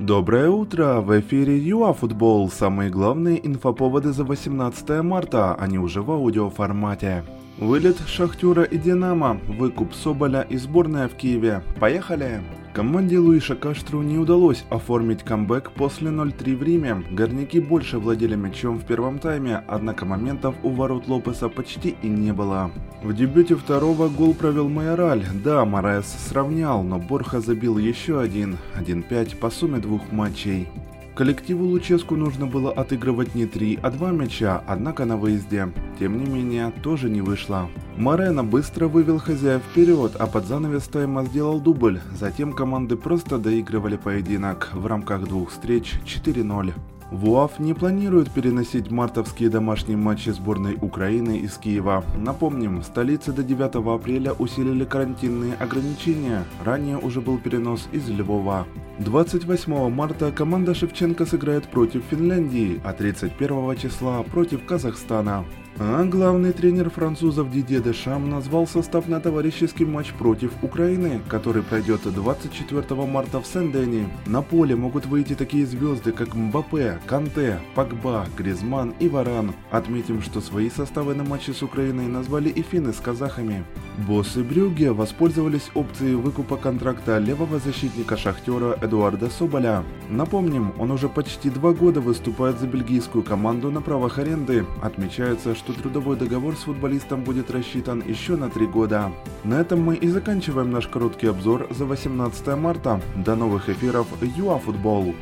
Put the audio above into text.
Доброе утро! В эфире ЮАФутбол. Самые главные инфоповоды за 18 марта, они уже в аудиоформате. Вылет Шахтера и Динамо, выкуп Соболя и сборная в Киеве. Поехали! Команде Луиша Каштру не удалось оформить камбэк после 0-3 в Риме. Горняки больше владели мячом в первом тайме, однако моментов у ворот Лопеса почти и не было. В дебюте второго гол провел Майораль. Да, Мораес сравнял, но Борха забил еще один. 1-5 по сумме двух матчей. Коллективу Луческу нужно было отыгрывать не три, а два мяча, однако на выезде. Тем не менее, тоже не вышло. Морено быстро вывел хозяев вперед, а под занавес тайма сделал дубль. Затем команды просто доигрывали поединок в рамках двух встреч 4-0. ВУАФ не планирует переносить мартовские домашние матчи сборной Украины из Киева. Напомним, в столице до 9 апреля усилили карантинные ограничения. Ранее уже был перенос из Львова. 28 марта команда Шевченко сыграет против Финляндии, а 31 числа против Казахстана. А главный тренер французов Дидье Дешам назвал состав на товарищеский матч против Украины, который пройдет 24 марта в Сен-Дени. На поле могут выйти такие звезды, как Мбаппе, Канте, Пакба, Гризман и Варан. Отметим, что свои составы на матче с Украиной назвали и финны с казахами. Боссы Брюгге воспользовались опцией выкупа контракта левого защитника Шахтера Эдуарда Соболя. Напомним, он уже почти два года выступает за бельгийскую команду на правах аренды. Отмечается, что трудовой договор с футболистом будет рассчитан еще на три года. На этом мы и заканчиваем наш короткий обзор за 18 марта. До новых эфиров ЮАФутбол.